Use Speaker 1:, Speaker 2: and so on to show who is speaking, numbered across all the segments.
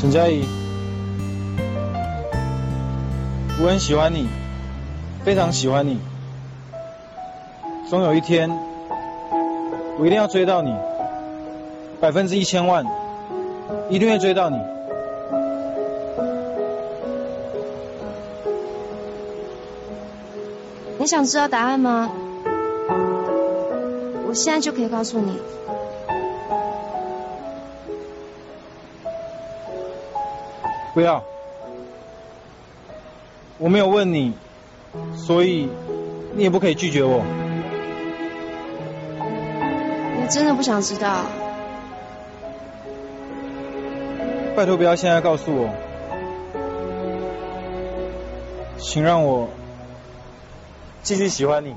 Speaker 1: 沈佳宜，我很喜欢你，非常喜欢你。总有一天，我一定要追到你，百分之一千万，一定会追到你。
Speaker 2: 你想知道答案吗？我现在就可以告诉你。
Speaker 1: 不要，我没有问你，所以你也不可以拒绝我。
Speaker 2: 我真的不想知道。
Speaker 1: 拜托不要现在告诉我，请让我继续喜欢你。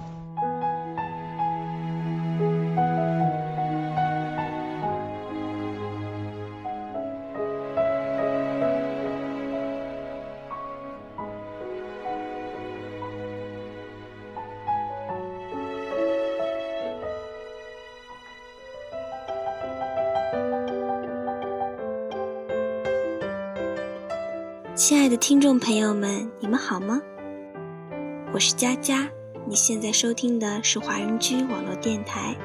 Speaker 3: 亲爱的听众朋友们，你们好吗？我是佳佳，你现在收听的是华人居网络电台。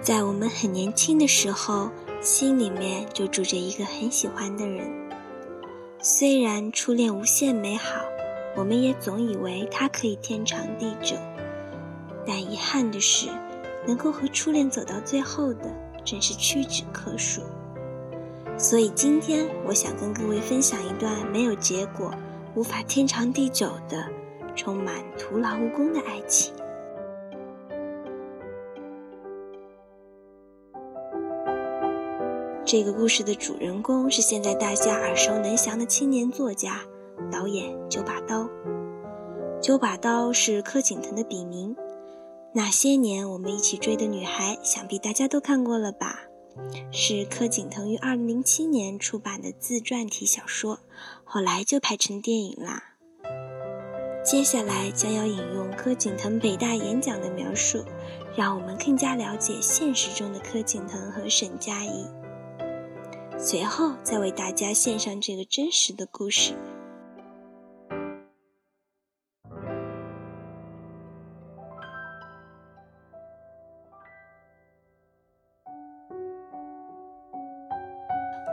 Speaker 3: 在我们很年轻的时候，心里面就住着一个很喜欢的人。虽然初恋无限美好，我们也总以为它可以天长地久，但遗憾的是，能够和初恋走到最后的，真是屈指可数。所以今天我想跟各位分享一段没有结果、无法天长地久的、充满徒劳无功的爱情。这个故事的主人公是现在大家耳熟能详的青年作家、导演九把刀。九把刀是柯景腾的笔名。那些年我们一起追的女孩，想必大家都看过了吧？是柯景腾于二零零七年出版的自传体小说，后来就拍成电影啦。接下来将要引用柯景腾北大演讲的描述，让我们更加了解现实中的柯景腾和沈佳宜。随后再为大家献上这个真实的故事。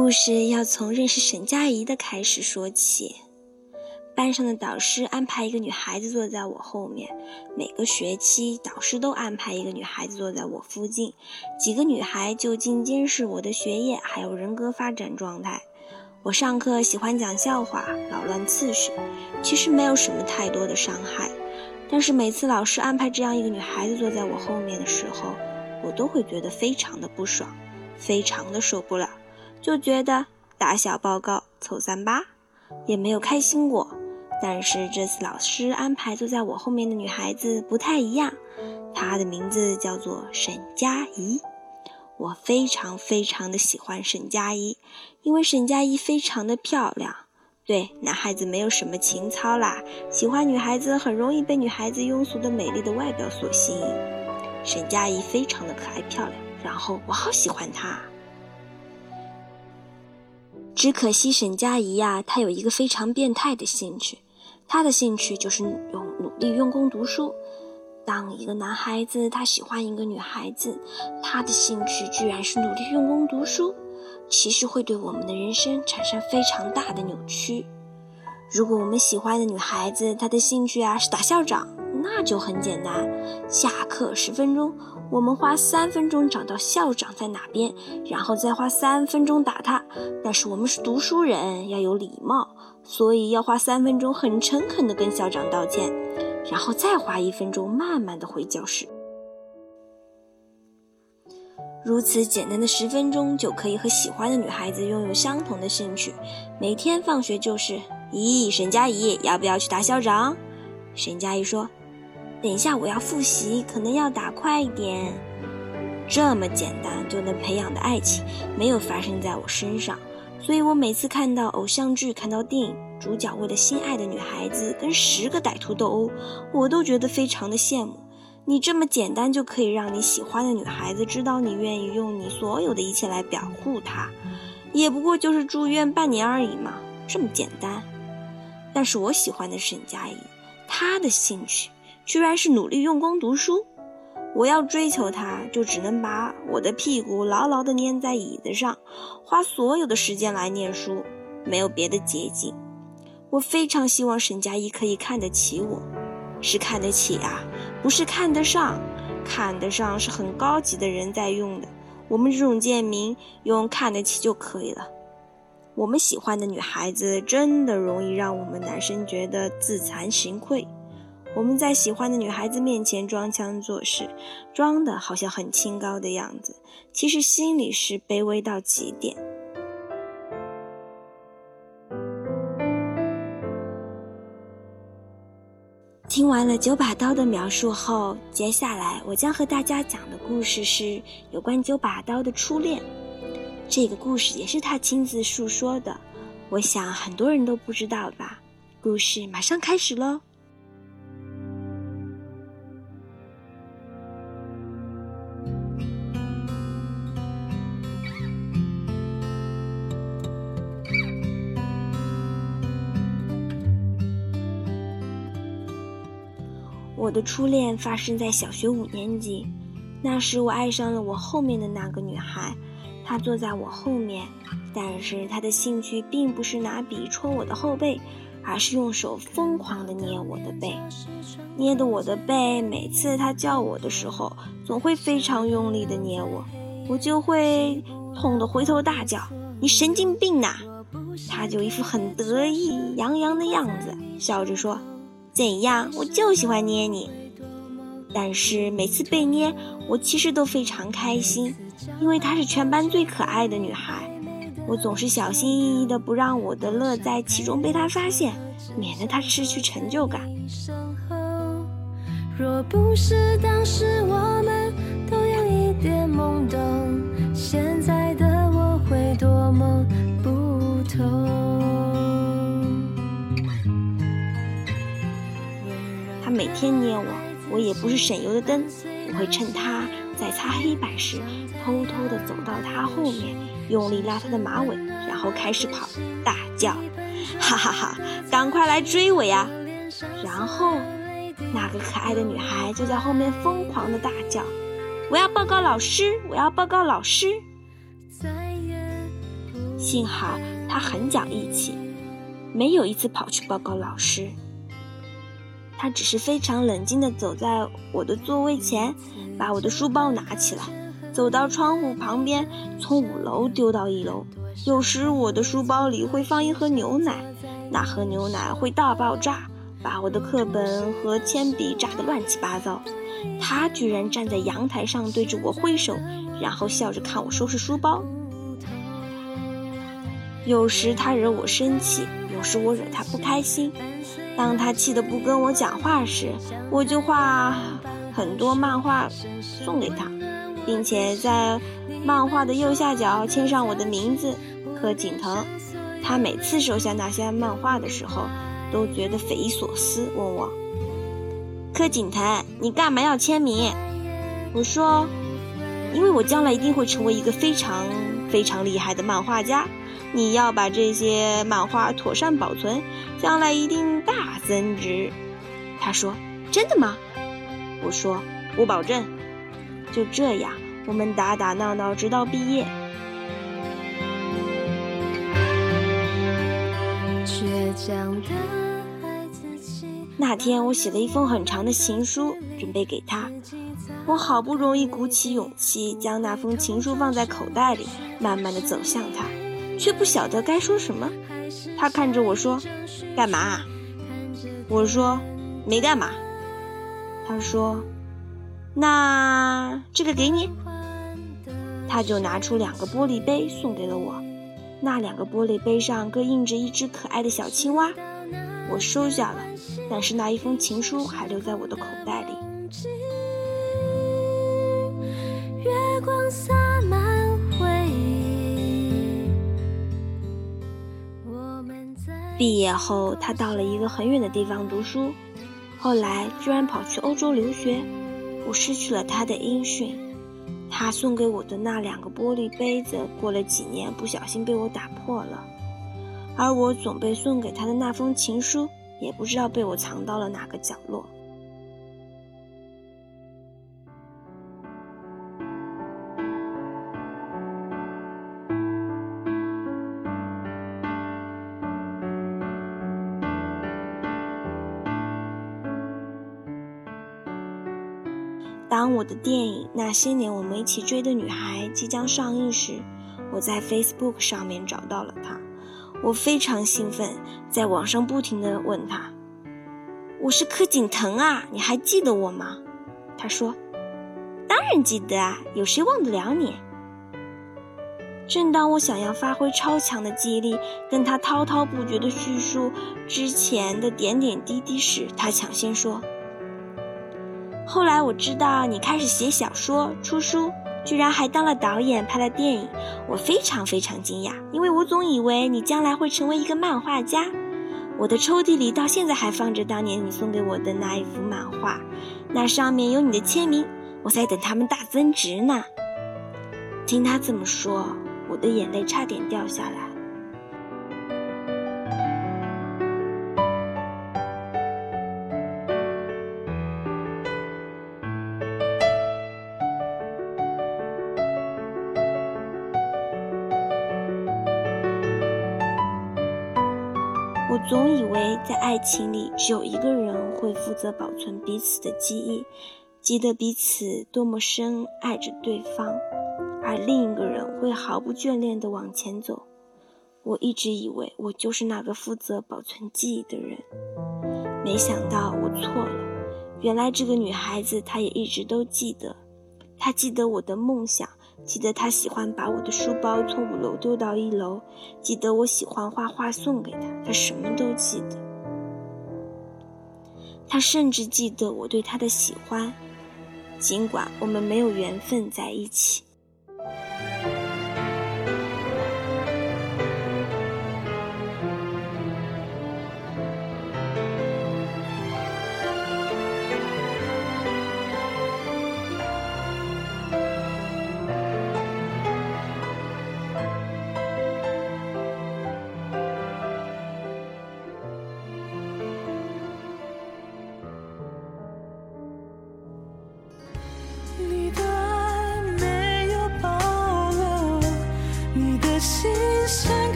Speaker 3: 故事要从认识沈佳宜的开始说起。班上的导师安排一个女孩子坐在我后面，每个学期导师都安排一个女孩子坐在我附近。几个女孩就近监视我的学业还有人格发展状态。我上课喜欢讲笑话，扰乱次序，其实没有什么太多的伤害。但是每次老师安排这样一个女孩子坐在我后面的时候，我都会觉得非常的不爽，非常的受不了。就觉得打小报告凑三八，也没有开心过。但是这次老师安排坐在我后面的女孩子不太一样，她的名字叫做沈佳宜。我非常非常的喜欢沈佳宜，因为沈佳宜非常的漂亮。对男孩子没有什么情操啦，喜欢女孩子很容易被女孩子庸俗的美丽的外表所吸引。沈佳宜非常的可爱漂亮，然后我好喜欢她。只可惜沈佳宜呀，她有一个非常变态的兴趣，她的兴趣就是用努力用功读书。当一个男孩子他喜欢一个女孩子，他的兴趣居然是努力用功读书，其实会对我们的人生产生非常大的扭曲。如果我们喜欢的女孩子她的兴趣啊是打校长，那就很简单，下课十分钟。我们花三分钟找到校长在哪边，然后再花三分钟打他。但是我们是读书人，要有礼貌，所以要花三分钟很诚恳地跟校长道歉，然后再花一分钟慢慢地回教室。如此简单的十分钟就可以和喜欢的女孩子拥有相同的兴趣。每天放学就是，咦，沈佳宜要不要去打校长？沈佳宜说。等一下，我要复习，可能要打快一点。这么简单就能培养的爱情，没有发生在我身上，所以我每次看到偶像剧、看到电影，主角为了心爱的女孩子跟十个歹徒斗殴，我都觉得非常的羡慕。你这么简单就可以让你喜欢的女孩子知道你愿意用你所有的一切来保护她，也不过就是住院半年而已嘛，这么简单。但是我喜欢的沈佳宜，她的兴趣居然是努力用功读书。我要追求她，就只能把我的屁股牢牢地粘在椅子上，花所有的时间来念书，没有别的捷径。我非常希望沈佳宜可以看得起我，是看得起啊，不是看得上。看得上是很高级的人在用的，我们这种贱民用看得起就可以了。我们喜欢的女孩子真的容易让我们男生觉得自惭形秽。我们在喜欢的女孩子面前装腔作势，装的好像很清高的样子，其实心里是卑微到极点。听完了九把刀的描述后，接下来我将和大家讲的故事是有关九把刀的初恋。这个故事也是他亲自述说的，我想很多人都不知道吧。故事马上开始喽。我的初恋发生在小学五年级，那时我爱上了我后面的那个女孩，她坐在我后面，但是她的兴趣并不是拿笔戳我的后背，而是用手疯狂地捏我的背，捏的我的背，每次她叫我的时候，总会非常用力地捏我，我就会痛得回头大叫：“你神经病呐！”她就一副很得意洋洋的样子，笑着说。怎样？我就喜欢捏你，但是每次被捏，我其实都非常开心，因为她是全班最可爱的女孩。我总是小心翼翼的，不让我的乐在其中被她发现，免得她失去成就感。若不是当时我每天捏我，我也不是省油的灯。我会趁他在擦黑板时，偷偷地走到他后面，用力拉他的马尾，然后开始跑，大叫：“哈哈哈，赶快来追我呀！”然后，那个可爱的女孩就在后面疯狂地大叫：“我要报告老师！我要报告老师！”幸好她很讲义气，没有一次跑去报告老师。他只是非常冷静地走在我的座位前，把我的书包拿起来，走到窗户旁边，从五楼丢到一楼。有时我的书包里会放一盒牛奶，那盒牛奶会大爆炸，把我的课本和铅笔炸得乱七八糟。他居然站在阳台上对着我挥手，然后笑着看我收拾书包。有时他惹我生气，有时我惹他不开心。当他气得不跟我讲话时，我就画很多漫画送给他，并且在漫画的右下角签上我的名字柯景腾。他每次收下那些漫画的时候，都觉得匪夷所思，问我：“柯景腾，你干嘛要签名？”我说：“因为我将来一定会成为一个非常非常厉害的漫画家。”你要把这些漫画妥善保存，将来一定大增值。他说：“真的吗？”我说：“我保证。”就这样，我们打打闹闹直到毕业。那天我写了一封很长的情书，准备给他。我好不容易鼓起勇气，将那封情书放在口袋里，慢慢的走向他。却不晓得该说什么。他看着我说：“干嘛？”我说：“没干嘛。”他说：“那这个给你。”他就拿出两个玻璃杯送给了我。那两个玻璃杯上各印着一只可爱的小青蛙。我收下了，但是那一封情书还留在我的口袋里。月光洒毕业后，他到了一个很远的地方读书，后来居然跑去欧洲留学，我失去了他的音讯。他送给我的那两个玻璃杯子，过了几年不小心被我打破了，而我准备送给他的那封情书，也不知道被我藏到了哪个角落。当我的电影《那些年我们一起追的女孩》即将上映时，我在 Facebook 上面找到了她。我非常兴奋，在网上不停地问她：“我是柯景腾啊，你还记得我吗？”她说：“当然记得啊，有谁忘得了你？”正当我想要发挥超强的记忆力，跟他滔滔不绝地叙述之前的点点滴滴时，她抢先说。后来我知道你开始写小说、出书，居然还当了导演，拍了电影，我非常非常惊讶，因为我总以为你将来会成为一个漫画家。我的抽屉里到现在还放着当年你送给我的那一幅漫画，那上面有你的签名，我在等它们大增值呢。听他这么说，我的眼泪差点掉下来。爱情里，只有一个人会负责保存彼此的记忆，记得彼此多么深爱着对方，而另一个人会毫不眷恋地往前走。我一直以为我就是那个负责保存记忆的人，没想到我错了。原来这个女孩子，她也一直都记得，她记得我的梦想。记得她喜欢把我的书包从五楼丢到一楼，记得我喜欢画画送给她，她什么都记得。他甚至记得我对他的喜欢，尽管我们没有缘分在一起。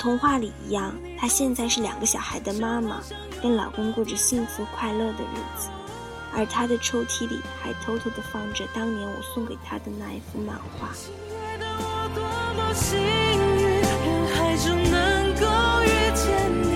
Speaker 3: 童话里一样，她现在是两个小孩的妈妈，跟老公过着幸福快乐的日子，而她的抽屉里还偷偷的放着当年我送给她的那一幅漫画。
Speaker 1: 我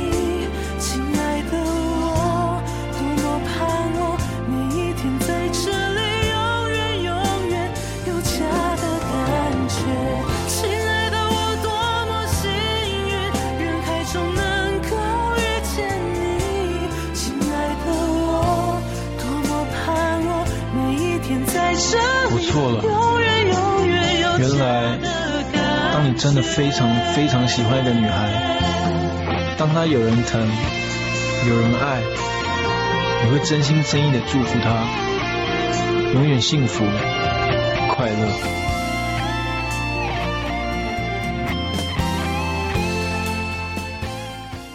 Speaker 1: 真的非常非常喜欢一个女孩，当她有人疼，有人爱，你会真心真意的祝福她，永远幸福快乐。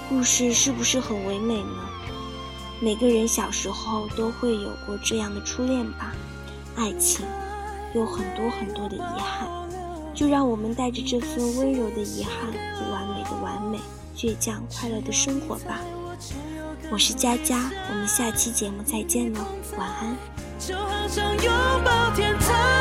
Speaker 3: 故事是不是很唯美呢？每个人小时候都会有过这样的初恋吧。爱情有很多很多的遗憾，就让我们带着这份温柔的遗憾，和完美的完美，倔强快乐的生活吧。我是佳佳，我们下期节目再见喽，晚安。就好像拥抱天
Speaker 4: 堂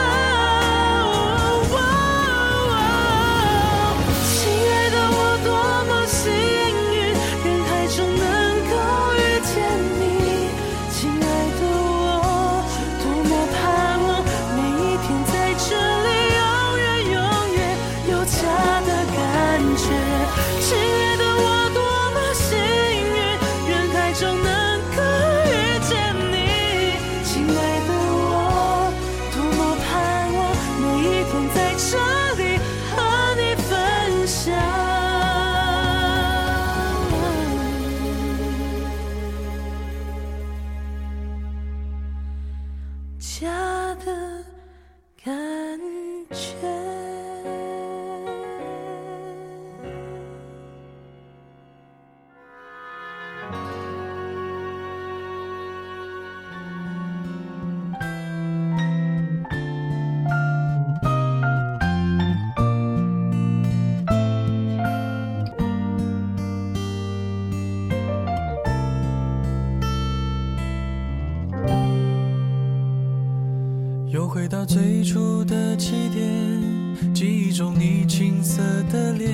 Speaker 4: 色的脸，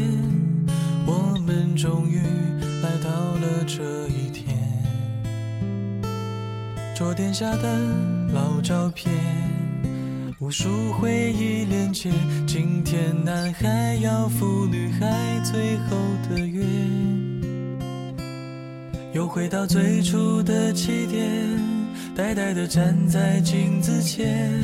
Speaker 4: 我们终于来到了这一天。桌垫下的老照片，无数回忆连接。今天男孩要赴女孩最后的约，又回到最初的起点。呆呆地站在镜子前，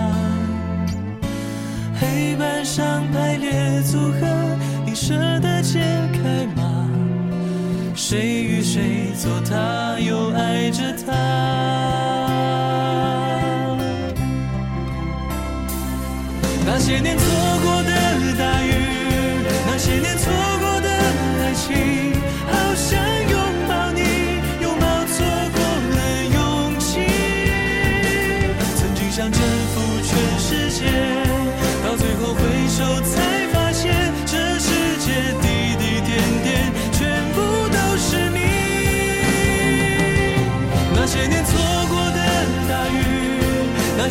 Speaker 4: 黑板上排列组合，你舍得解开吗？谁与谁做他，又爱着他？那些年错过的大雨，那些年错过的爱情，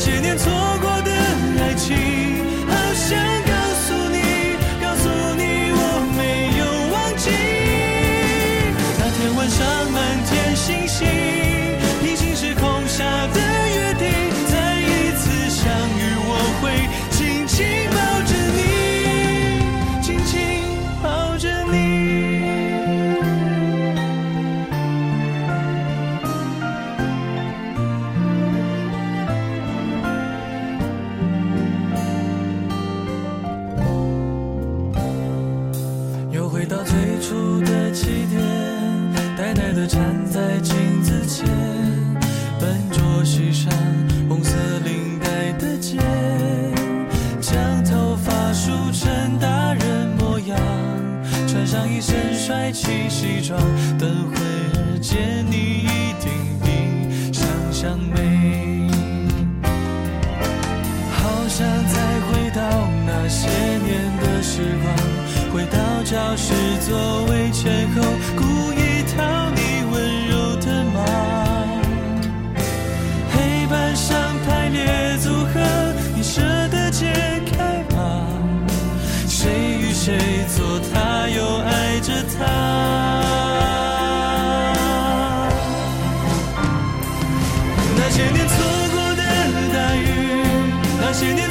Speaker 4: 那些年错过的爱情好想告诉你告诉你我没有忘记。那天晚上满天星星平行时空下的约定再一次相遇我会紧紧帅气西装，等会儿见你一定比想象美。好想再回到那些年的时光，回到教室座位前后，故意讨你温柔的骂。黑板上排列组合，你舍得解开吗？谁与谁坐，那些年错过的大雨，那些年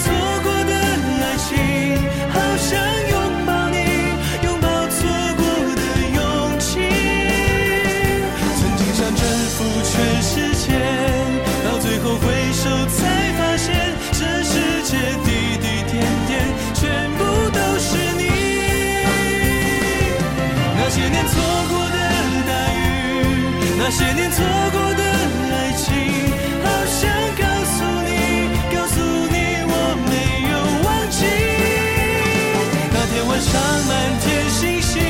Speaker 4: 那些年错过的爱情，好想告诉你，告诉你我没有忘记。那天晚上满天星星，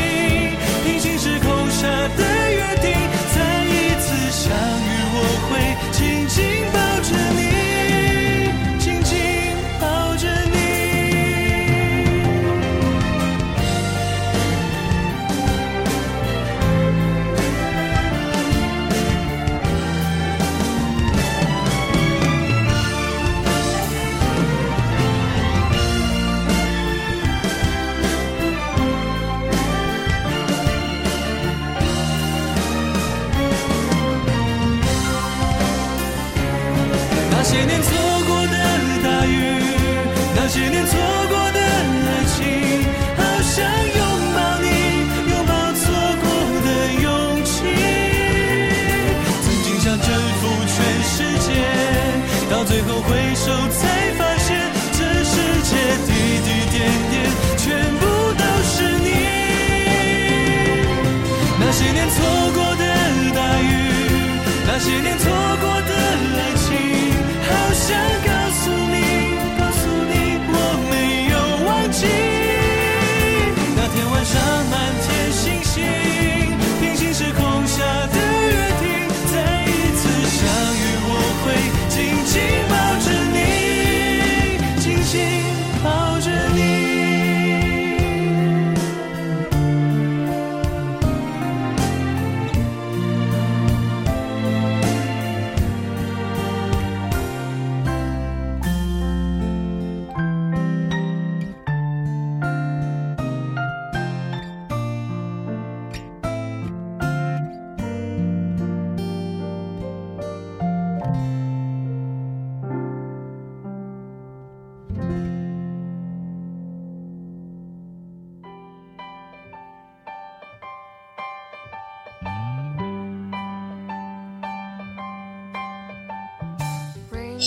Speaker 4: 最后回首才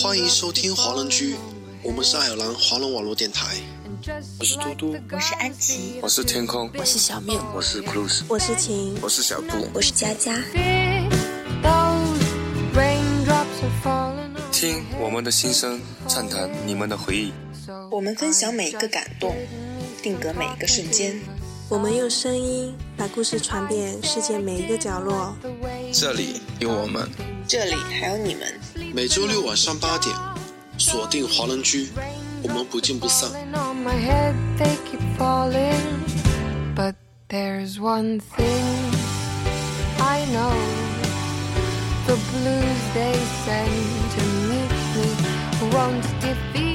Speaker 5: 欢迎收听华人居，我们是爱尔兰华人网络电台。
Speaker 6: 我是嘟嘟，
Speaker 3: 我是安琪，
Speaker 6: 我是天空，
Speaker 7: 我是小面，
Speaker 6: 我是 Cruz，
Speaker 3: 我是晴，
Speaker 6: 我是小布，
Speaker 3: 我是佳佳。
Speaker 6: 听我们的心声，畅谈你们的回忆。
Speaker 7: 我们分享每一个感动，定格每一个瞬间。
Speaker 3: 我们用声音把故事传遍世界每一个角落。
Speaker 6: 这里有我们，
Speaker 7: 这里还有你们。
Speaker 5: 每周六晚上八点，锁定华人居，我们不见不散。
Speaker 8: But there's one thing I know The blues they send to meet me won't defeat